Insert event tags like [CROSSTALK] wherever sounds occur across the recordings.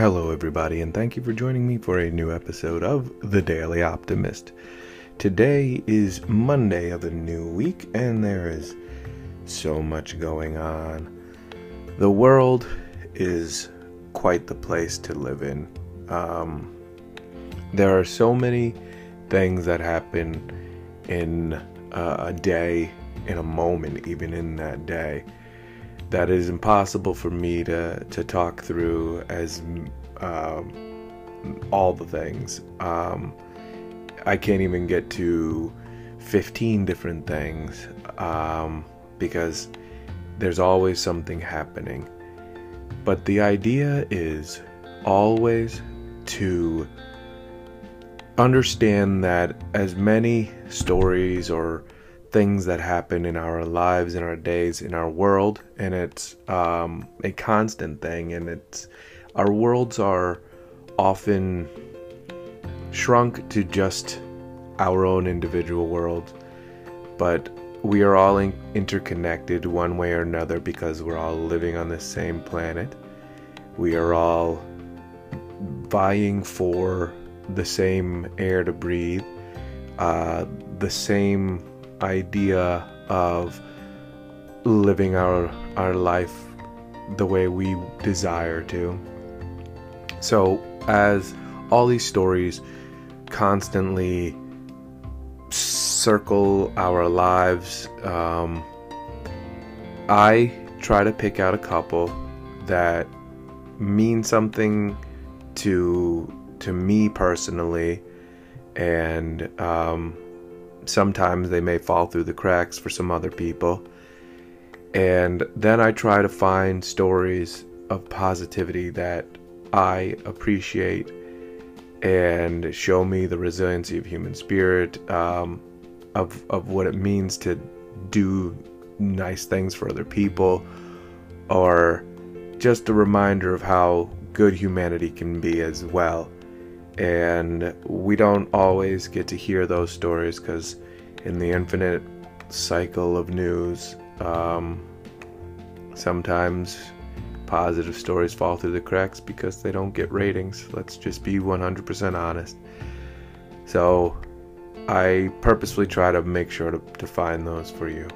Hello, everybody, and thank you for joining me for a new episode of The Daily Optimist. Today is Monday of a new week, and there is so much going on. The world is quite the place to live in. Um, there are so many things that happen in uh, a day, in a moment, even in that day that is impossible for me to to talk through as um, all the things. Um, I can't even get to 15 different things um, because there's always something happening. But the idea is always to understand that as many stories or things that happen in our lives, in our days, in our world, and it's um, a constant thing. And it's our worlds are often shrunk to just our own individual world, but we are all in- interconnected one way or another because we're all living on the same planet. We are all vying for the same air to breathe, uh, the same idea of living our our life the way we desire to. So as all these stories constantly circle our lives, um, I try to pick out a couple that mean something to to me personally, and um, sometimes they may fall through the cracks for some other people. And then I try to find stories of positivity that I appreciate and show me the resiliency of human spirit, um, of, of what it means to do nice things for other people, or just a reminder of how good humanity can be as well and we don't always get to hear those stories because in the infinite cycle of news um, sometimes positive stories fall through the cracks because they don't get ratings. Let's just be 100% honest. So i purposefully try to make sure to, to find those for you.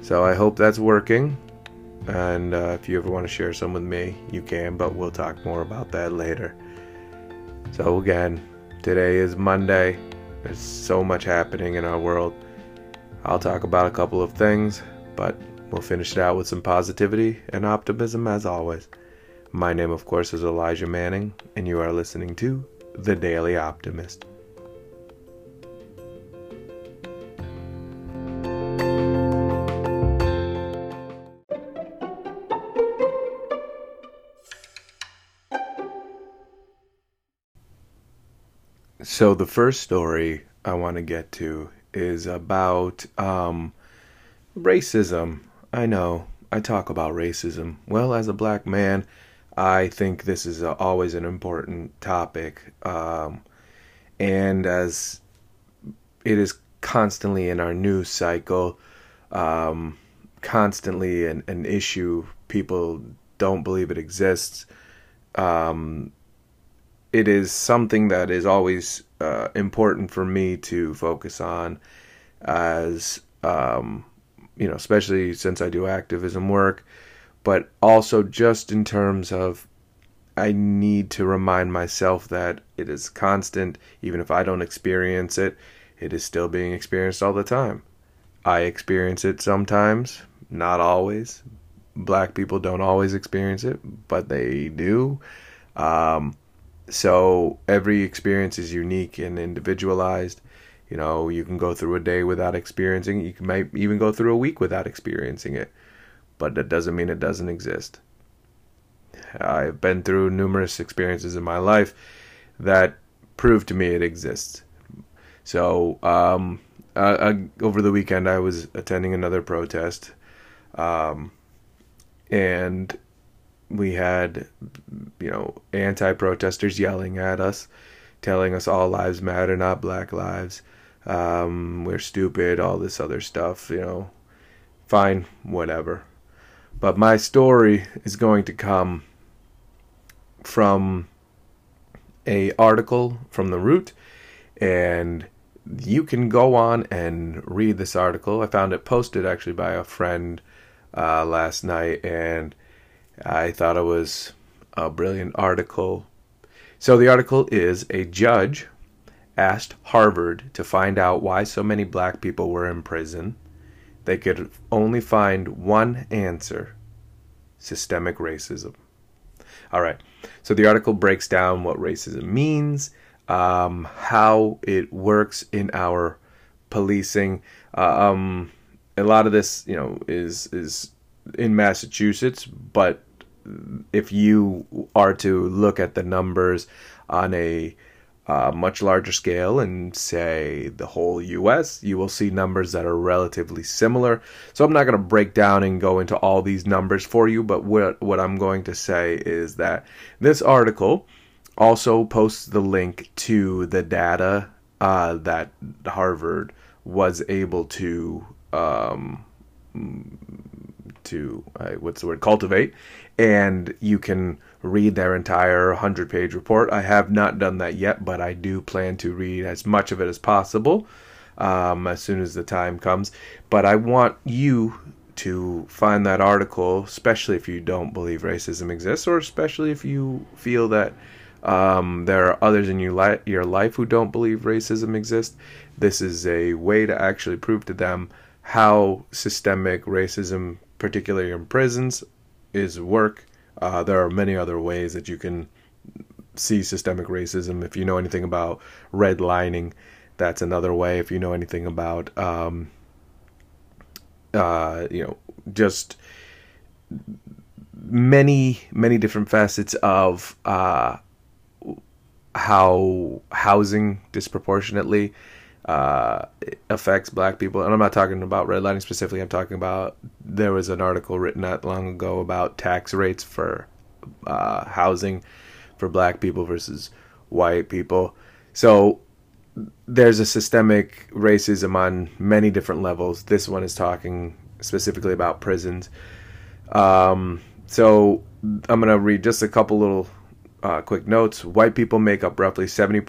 So i hope that's working. And uh, if you ever want to share some with me you can but we'll talk more about that later so, again, today is Monday. There's so much happening in our world. I'll talk about a couple of things, but we'll finish it out with some positivity and optimism as always. My name, of course, is Elijah Manning, and you are listening to The Daily Optimist. So, the first story I want to get to is about um, racism. I know I talk about racism. Well, as a black man, I think this is a, always an important topic. Um, and as it is constantly in our news cycle, um, constantly an, an issue, people don't believe it exists. Um, it is something that is always uh, important for me to focus on as um, you know especially since i do activism work but also just in terms of i need to remind myself that it is constant. Even if i don't experience it it is still being experienced all the time. I experience it sometimes not always. Black people don't always experience it but they do. Um, so every experience is unique and individualized. You know, you can go through a day without experiencing it. You can might even go through a week without experiencing it. But that doesn't mean it doesn't exist. I've been through numerous experiences in my life that prove to me it exists. So, um, uh, over the weekend, I was attending another protest, um, and we had you know anti-protesters yelling at us telling us all lives matter not black lives. Um, we're stupid all this other stuff you know. Fine whatever. But my story is going to come from a article from the root and you can go on and read this article. I found it posted actually by a friend uh, last night, and I thought it was a brilliant article. So the article is a judge asked Harvard to find out why so many black people were in prison. They could only find one answer systemic racism. All right. So the article breaks down what racism means, um, how it works in our policing. Uh, um, a lot of this, you know, is is in Massachusetts, but if you are to look at the numbers on a uh, much larger scale and say the whole US, you will see numbers that are relatively similar. So I'm not going to break down and go into all these numbers for you, but what what I'm going to say is that this article also posts the link to the data uh, that Harvard was able to um, to uh, what's the word cultivate, and you can read their entire 100 page report. I have not done that yet, but I do plan to read as much of it as possible um, as soon as the time comes. But I want you to find that article, especially if you don't believe racism exists, or especially if you feel that um, there are others in your, li- your life who don't believe racism exists. This is a way to actually prove to them how systemic racism, particularly in prisons, is work. Uh, there are many other ways that you can see systemic racism. If you know anything about redlining, that's another way. If you know anything about, um, uh, you know, just many many different facets of uh, how housing disproportionately uh, affects black people. And I'm not talking about redlining specifically. I'm talking about there was an article written not long ago about tax rates for uh, housing for black people versus white people. So there's a systemic racism on many different levels. This one is talking specifically about prisons. Um, so I'm going to read just a couple little uh, quick notes white people make up roughly 70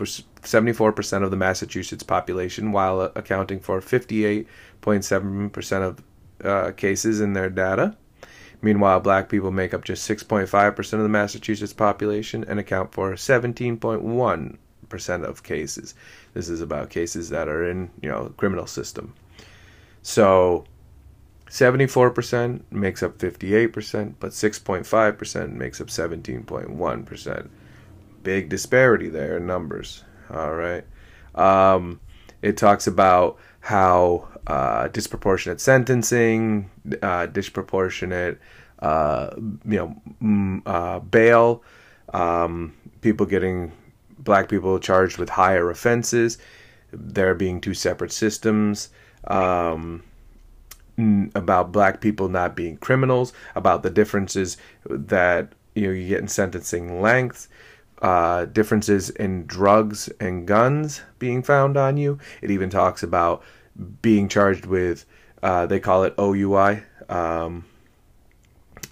74% of the Massachusetts population, while accounting for 58.7% of uh, cases in their data. Meanwhile, black people make up just 6.5% of the Massachusetts population and account for 17.1% of cases. This is about cases that are in, you know, criminal system. So 74% makes up 58%, but 6.5% makes up 17.1%. Big disparity there in numbers. All right. Um, it talks about how uh, disproportionate sentencing, uh, disproportionate, uh, you know, uh, bail, um, people getting black people charged with higher offenses, there being two separate systems. Um, about black people not being criminals, about the differences that you know you get in sentencing lengths, uh, differences in drugs and guns being found on you. It even talks about being charged with uh, they call it OUI, um,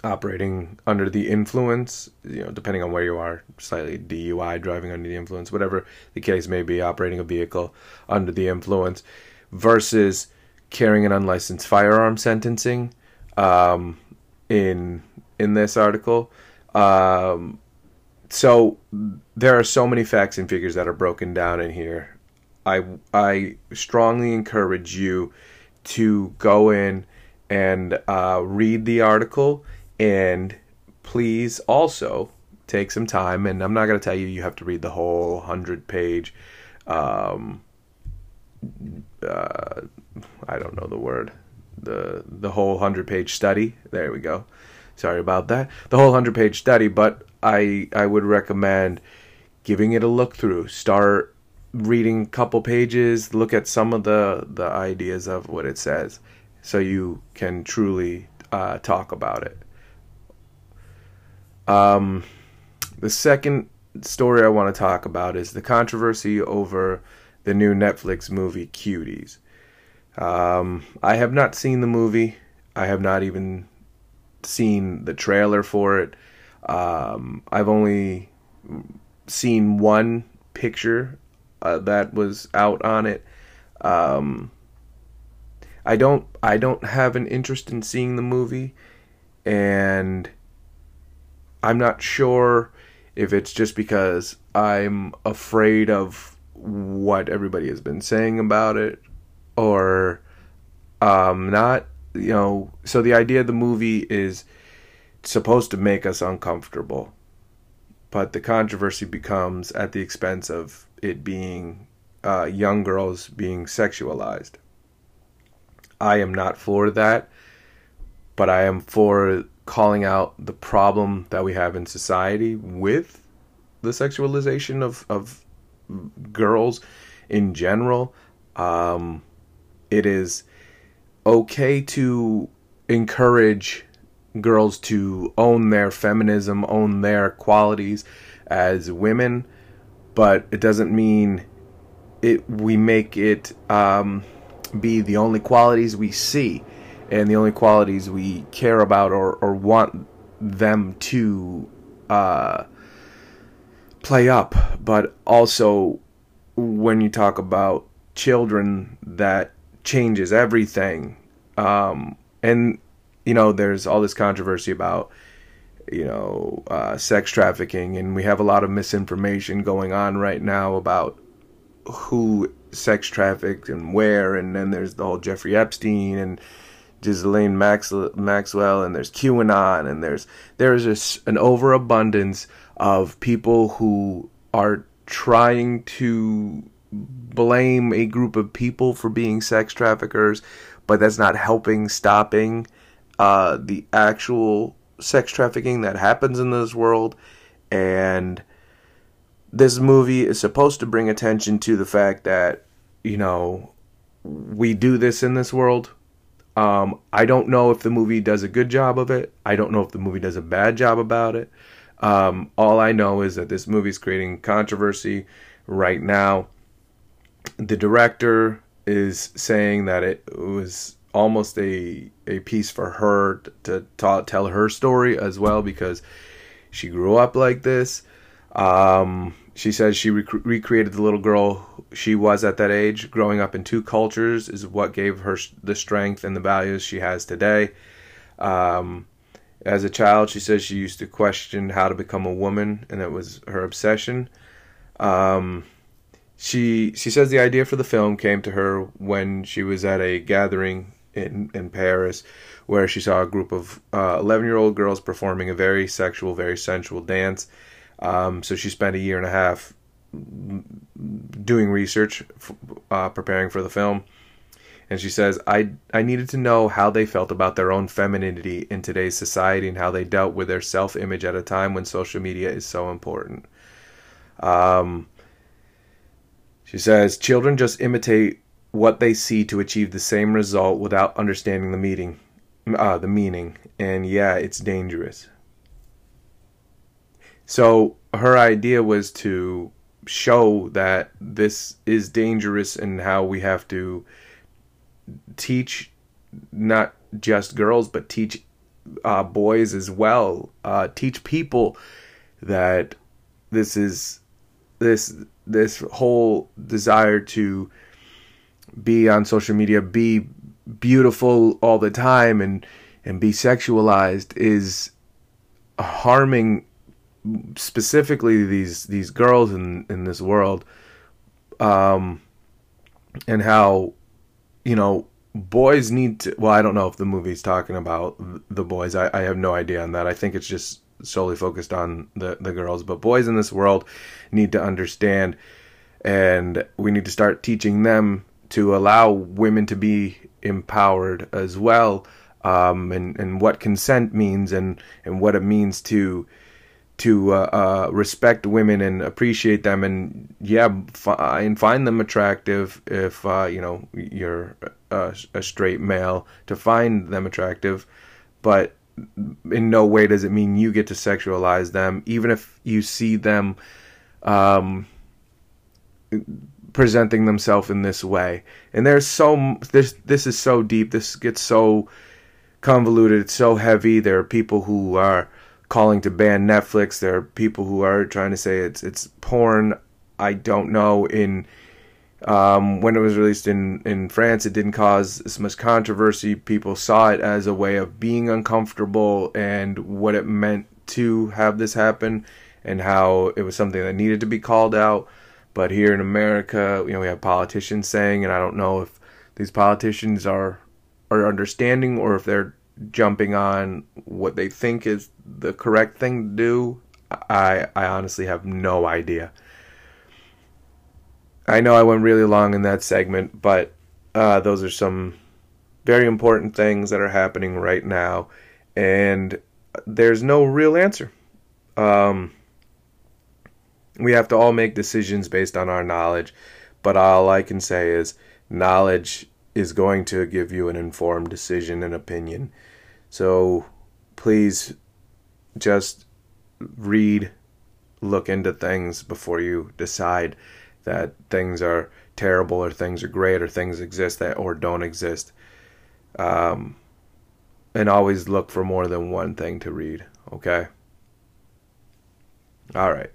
operating under the influence. You know, depending on where you are, slightly DUI, driving under the influence, whatever the case may be, operating a vehicle under the influence, versus carrying an unlicensed firearm sentencing um, in in this article. Um, so there are so many facts and figures that are broken down in here. I I strongly encourage you to go in and uh, read the article and please also take some time and i'm not going to tell you you have to read the whole 100 page um, uh, I don't know the word, the the whole hundred page study. There we go. Sorry about that. The whole hundred page study, but I I would recommend giving it a look through. Start reading a couple pages. Look at some of the the ideas of what it says, so you can truly uh, talk about it. Um, the second story I want to talk about is the controversy over the new Netflix movie Cuties. Um, I have not seen the movie. I have not even seen the trailer for it. Um, I've only seen one picture uh, that was out on it. Um, I don't I don't have an interest in seeing the movie, and I'm not sure if it's just because I'm afraid of what everybody has been saying about it, or um, not. You know, so the idea of the movie is supposed to make us uncomfortable, but the controversy becomes at the expense of it being uh, young girls being sexualized. I am not for that, but I am for calling out the problem that we have in society with the sexualization of, of girls in general. Um, it is okay to encourage girls to own their feminism, own their qualities as women, but it doesn't mean it we make it um, be the only qualities we see and the only qualities we care about or, or want them to uh, play up. But also, when you talk about children, that changes everything. Um, and, you know, there's all this controversy about, you know, uh, sex trafficking, and we have a lot of misinformation going on right now about who sex trafficked and where, and then there's the whole Jeffrey Epstein and Ghislaine Max- Maxwell, and there's QAnon, and there's there's just an overabundance of people who are trying to blame a group of people for being sex traffickers, but that's not helping stopping uh, the actual sex trafficking that happens in this world. And this movie is supposed to bring attention to the fact that, you know, we do this in this world. Um, I don't know if the movie does a good job of it. I don't know if the movie does a bad job about it. Um, all I know is that this movie is creating controversy right now. The director is saying that it was almost a a piece for her to, to tell her story as well because she grew up like this. Um, she says she rec- recreated the little girl she was at that age. Growing up in two cultures is what gave her the strength and the values she has today. Um, as a child, she says she used to question how to become a woman, and it was her obsession. Um, she she says the idea for the film came to her when she was at a gathering in in Paris, where she saw a group of eleven uh, year old girls performing a very sexual, very sensual dance um, so she spent a year and a half doing research, uh, preparing for the film. And she says, I, I needed to know how they felt about their own femininity in today's society and how they dealt with their self image at a time when social media is so important. Um, she says, Children just imitate what they see to achieve the same result without understanding the meaning. Uh, the meaning. And yeah, it's dangerous. So her idea was to show that this is dangerous and how we have to teach not just girls but teach uh, boys as well. Uh, teach people that this is this this whole desire to be on social media be beautiful all the time and and be sexualized is harming specifically these these girls in in this world. Um and how you know boys need to well i don't know if the movie's talking about the boys. I, I have no idea on that. I think it's just solely focused on the the girls. But boys in this world need to understand and we need to start teaching them to allow women to be empowered as well um, and and what consent means and and what it means to to uh, uh, respect women and appreciate them and yeah fi- and find them attractive if uh, you know you're a, a, straight male to find them attractive. But in no way does it mean you get to sexualize them. Even if you see them um, presenting themselves in this way. And there's so this this is so deep. This gets so convoluted. It's so heavy. There are people who are calling to ban Netflix. There are people who are trying to say it's it's porn. I don't know. In um, when it was released in, in France, it didn't cause as much controversy. People saw it as a way of being uncomfortable and what it meant to have this happen and how it was something that needed to be called out. But here in America, you know, we have politicians saying, and I don't know if these politicians are are understanding or if they're jumping on what they think is the correct thing to do. I I honestly have no idea. I know I went really long in that segment, but uh, those are some very important things that are happening right now, and there's no real answer. Um, we have to all make decisions based on our knowledge, but all I can say is knowledge is going to give you an informed decision and opinion. So please just read, look into things before you decide that things are terrible or things are great or things exist that or don't exist. Um, and always look for more than one thing to read, okay? All right.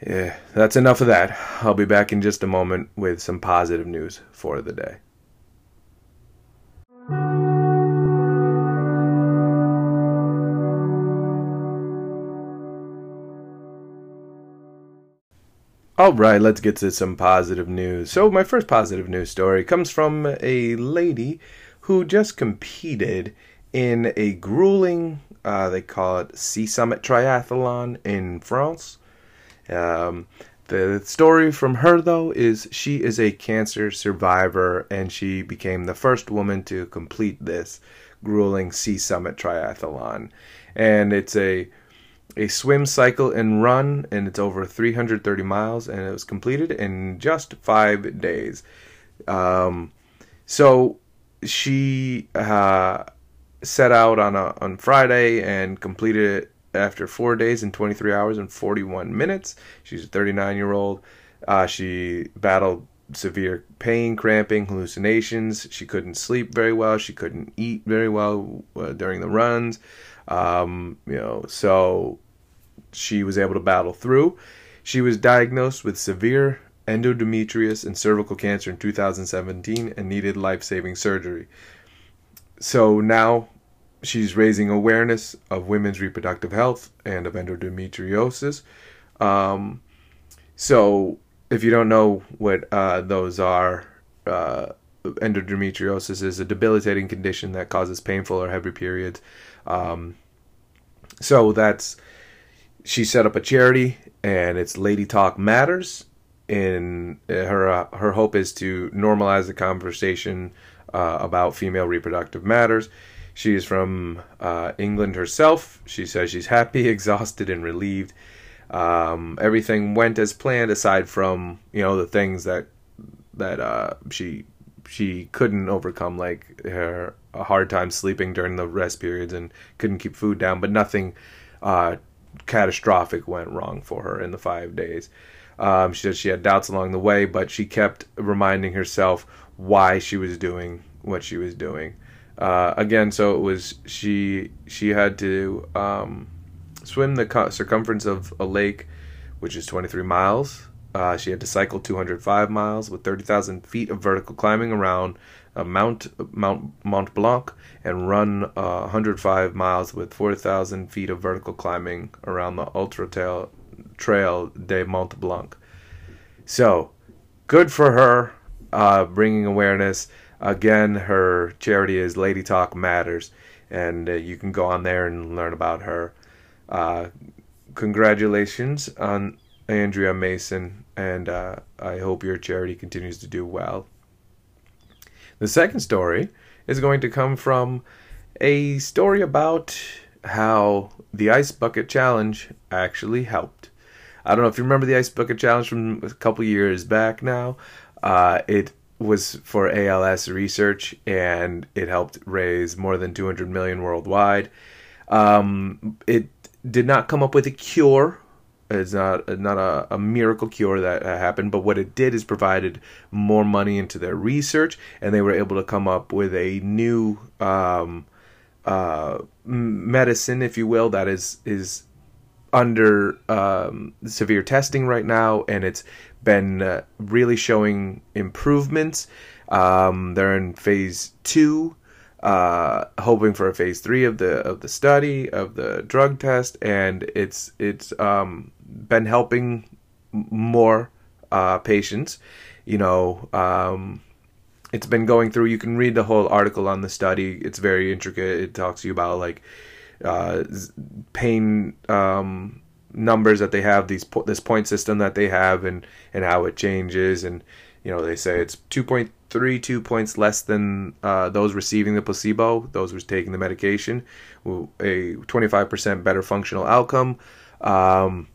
Yeah, that's enough of that. I'll be back in just a moment with some positive news for the day. All right, let's get to some positive news. So, my first positive news story comes from a lady who just competed in a grueling, uh, they call it Sea Summit Triathlon in France. Um, the story from her, though, is she is a cancer survivor and she became the first woman to complete this grueling Sea Summit Triathlon. And it's a a swim, cycle, and run, and it's over 330 miles, and it was completed in just five days. Um, so she uh, set out on a, on Friday and completed it after four days and 23 hours and 41 minutes. She's a 39 year old. Uh, she battled severe pain, cramping, hallucinations. She couldn't sleep very well. She couldn't eat very well uh, during the runs. Um, you know, so she was able to battle through. She was diagnosed with severe endometriosis and cervical cancer in 2017 and needed life saving surgery. So now she's raising awareness of women's reproductive health and of endometriosis. Um, so, if you don't know what uh, those are, uh, endometriosis is a debilitating condition that causes painful or heavy periods. Um, so that's she set up a charity, and it's Lady Talk Matters. In her uh, her hope is to normalize the conversation uh, about female reproductive matters. She is from uh, England herself. She says she's happy, [LAUGHS] exhausted, and relieved. Um, everything went as planned, aside from you know the things that that uh, she she couldn't overcome, like her a hard time sleeping during the rest periods and couldn't keep food down. But nothing uh, catastrophic went wrong for her in the five days. Um, she said she had doubts along the way, but she kept reminding herself why she was doing what she was doing. Uh, again, so it was she she had to um, swim the circumference of a lake, which is 23 miles. Uh, she had to cycle 205 miles with 30,000 feet of vertical climbing around uh, Mount Mount Mont Blanc and run uh, 105 miles with 4,000 feet of vertical climbing around the Ultra Trail, Trail de Mont Blanc. So, good for her, uh, bringing awareness. Again, her charity is Lady Talk Matters, and uh, you can go on there and learn about her. Uh, congratulations on Andrea Mason, and uh, I hope your charity continues to do well. The second story is going to come from a story about how the Ice Bucket Challenge actually helped. I don't know if you remember the Ice Bucket Challenge from a couple years back now. Uh, it was for ALS research and it helped raise more than 200 million worldwide. Um, it did not come up with a cure it's not not a, a miracle cure that happened, but what it did is provided more money into their research, and they were able to come up with a new um, uh, medicine, if you will, that is is under um, severe testing right now, and it's been uh, really showing improvements. Um, they're in phase two, uh, hoping for a phase three of the of the study of the drug test, and it's it's um, been helping more uh, patients. You know, um, it's been going through. You can read the whole article on the study. It's very intricate. It talks to you about like uh, pain um, numbers that they have, these this point system that they have, and and how it changes. And you know, they say it's two point three two points less than uh, those receiving the placebo, those who's taking the medication, a twenty five percent better functional outcome. Um,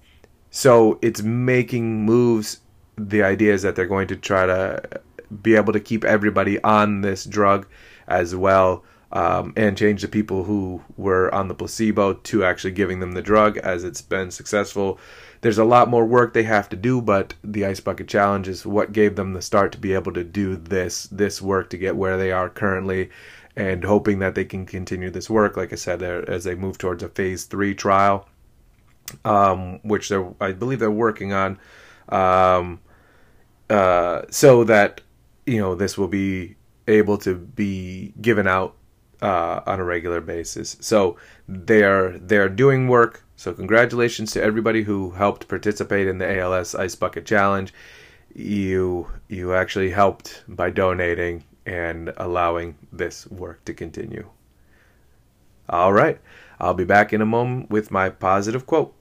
so it's making moves. The idea is that they're going to try to be able to keep everybody on this drug as well um, and change the people who were on the placebo to actually giving them the drug as it's been successful. There's a lot more work they have to do, but the Ice Bucket Challenge is what gave them the start to be able to do this this work to get where they are currently, and hoping that they can continue this work. Like I said, as they move towards a phase three trial, um, which they're I believe they're working on, um, uh, so that you know this will be able to be given out uh, on a regular basis. So they're they're doing work. So congratulations to everybody who helped participate in the ALS Ice Bucket Challenge. You you actually helped by donating and allowing this work to continue. All right, I'll be back in a moment with my positive quote.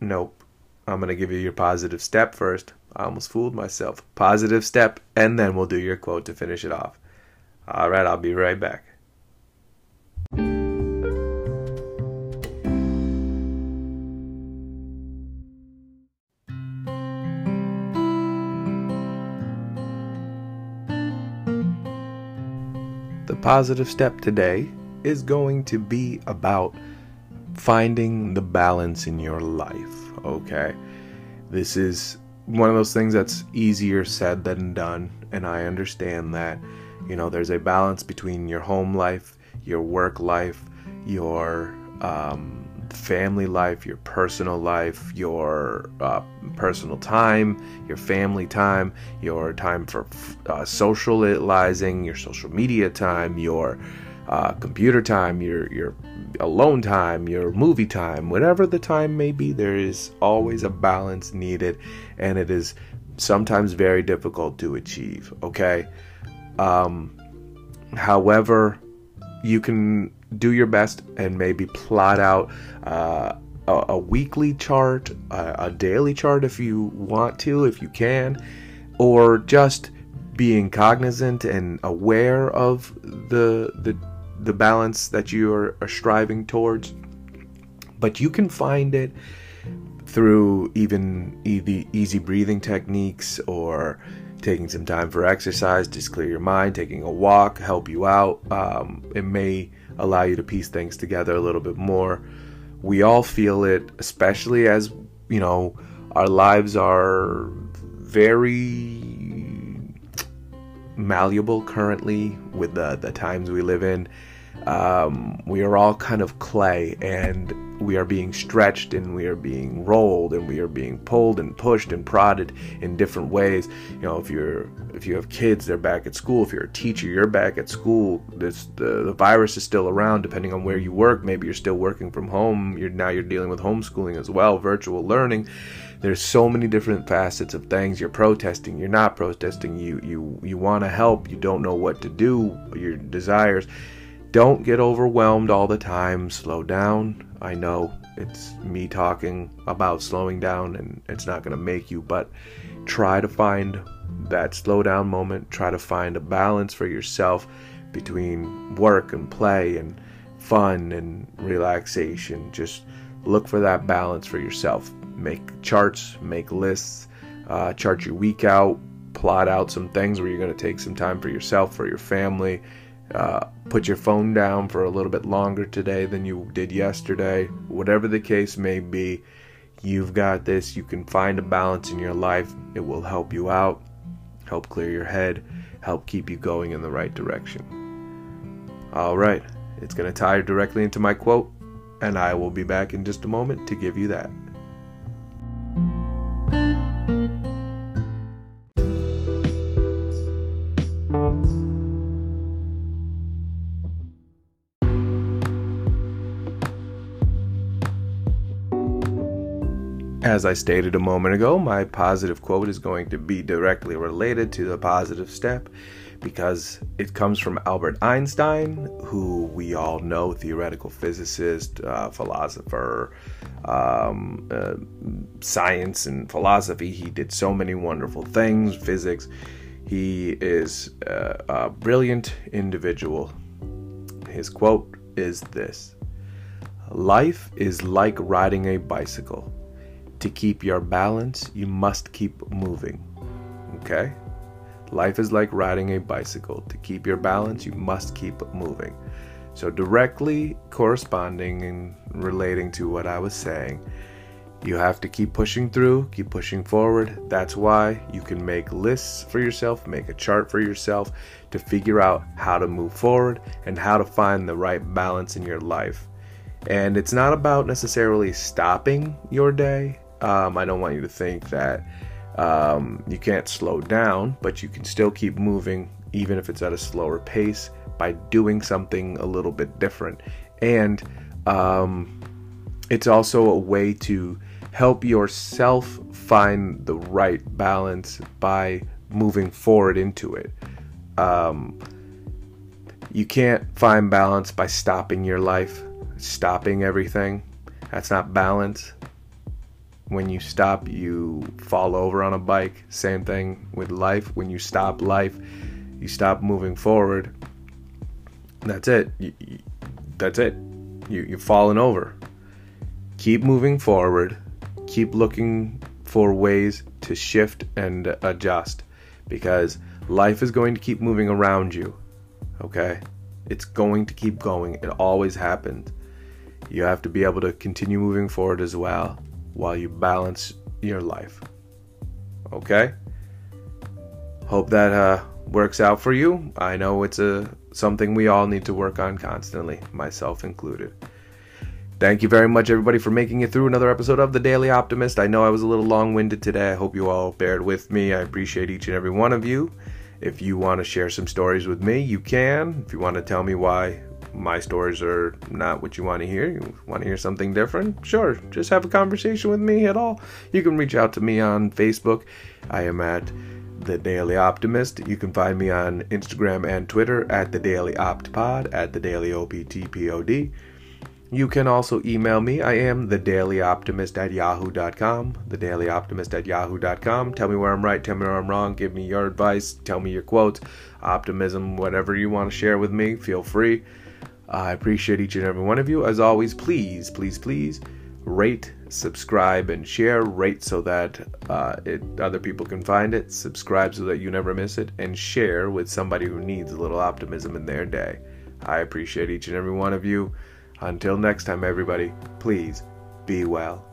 Nope, I'm gonna give you your positive step first. I almost fooled myself. Positive step, and then we'll do your quote to finish it off. All right, I'll be right back. The positive step today is going to be about finding the balance in your life, okay? This is one of those things that's easier said than done, and I understand that. You know, there's a balance between your home life, your work life, your um, family life, your personal life, your uh, personal time, your family time, your time for uh, socializing, your social media time, your uh, computer time, your your alone time, your movie time, whatever the time may be, there is always a balance needed, and it is sometimes very difficult to achieve. Okay. Um, however, you can do your best and maybe plot out uh, a, a, weekly chart, a, a daily chart if you want to, if you can, or just being cognizant and aware of the the the balance that you are, are striving towards. But you can find it through even the easy breathing techniques or taking some time for exercise, just clear your mind, taking a walk, help you out. Um, it may allow you to piece things together a little bit more. We all feel it, especially as, you know, our lives are very malleable currently with the, the times we live in. Um, we are all kind of clay and we are being stretched and we are being rolled and we are being pulled and pushed and prodded in different ways. You know if you're if you have kids they're back at school. If you're a teacher you're back at school. This the, the virus is still around. Depending on where you work maybe you're still working from home. You're now you're dealing with homeschooling as well virtual learning. There's so many different facets of things. You're protesting. You're not protesting. You you you want to help. You don't know what to do. Your desires don't get overwhelmed all the time. Slow down. I know it's me talking about slowing down and it's not going to make you but try to find that slow down moment. Try to find a balance for yourself between work and play and fun and relaxation. Just look for that balance for yourself. Make charts, make lists, uh, chart your week out, plot out some things where you're going to take some time for yourself, for your family. Uh, put your phone down for a little bit longer today than you did yesterday. Whatever the case may be, you've got this. You can find a balance in your life. It will help you out, help clear your head, help keep you going in the right direction. All right, It's going to tie directly into my quote, and I will be back in just a moment to give you that. As I stated a moment ago, my positive quote is going to be directly related to the positive step because it comes from Albert Einstein, who we all know, theoretical physicist, uh, philosopher, um, uh, science and philosophy. He did so many wonderful things, physics. He is a, a brilliant individual. His quote is this Life is like riding a bicycle. To keep your balance, you must keep moving. Okay? Life is like riding a bicycle. To keep your balance, you must keep moving. So, directly corresponding and relating to what I was saying, you have to keep pushing through, keep pushing forward. That's why you can make lists for yourself, make a chart for yourself to figure out how to move forward and how to find the right balance in your life. And it's not about necessarily stopping your day. Um, I don't want you to think that um, you can't slow down, but you can still keep moving, even if it's at a slower pace, by doing something a little bit different. And um, it's also a way to help yourself find the right balance by moving forward into it. Um, you can't find balance by stopping your life, stopping everything. That's not balance when you stop, you fall over on a bike. Same thing with life. When you stop life, you stop moving forward. That's it. You, you, that's it. You, you're falling over. Keep moving forward. Keep looking for ways to shift and adjust because life is going to keep moving around you. Okay? It's going to keep going. It always happens. You have to be able to continue moving forward as well while you balance your life. Okay? Hope that uh, works out for you. I know it's a something we all need to work on constantly, myself included. Thank you very much, everybody, for making it through another episode of The Daily Optimist. I know I was a little long winded today. I hope you all bared with me. I appreciate each and every one of you. If you want to share some stories with me, you can. If you want to tell me why my stories are not what you want to hear, you want to hear something different, sure, just have a conversation with me at all. You can reach out to me on Facebook. I am at the Daily Optimist. You can find me on Instagram and Twitter at the Daily Opt Pod, at the Daily OPTPOD. You can also email me. I am the Daily Optimist at yahoo.com. The Daily Optimist at yahoo.com. Tell me where I'm right, tell me where I'm wrong, give me your advice, tell me your quotes, optimism, whatever you want to share with me, feel free. I appreciate each and every one of you. As always, please, please, please rate, subscribe, and share. Rate so that uh, it, other people can find it. Subscribe so that you never miss it. And share with somebody who needs a little optimism in their day. I appreciate each and every one of you. Until next time, everybody, please be well.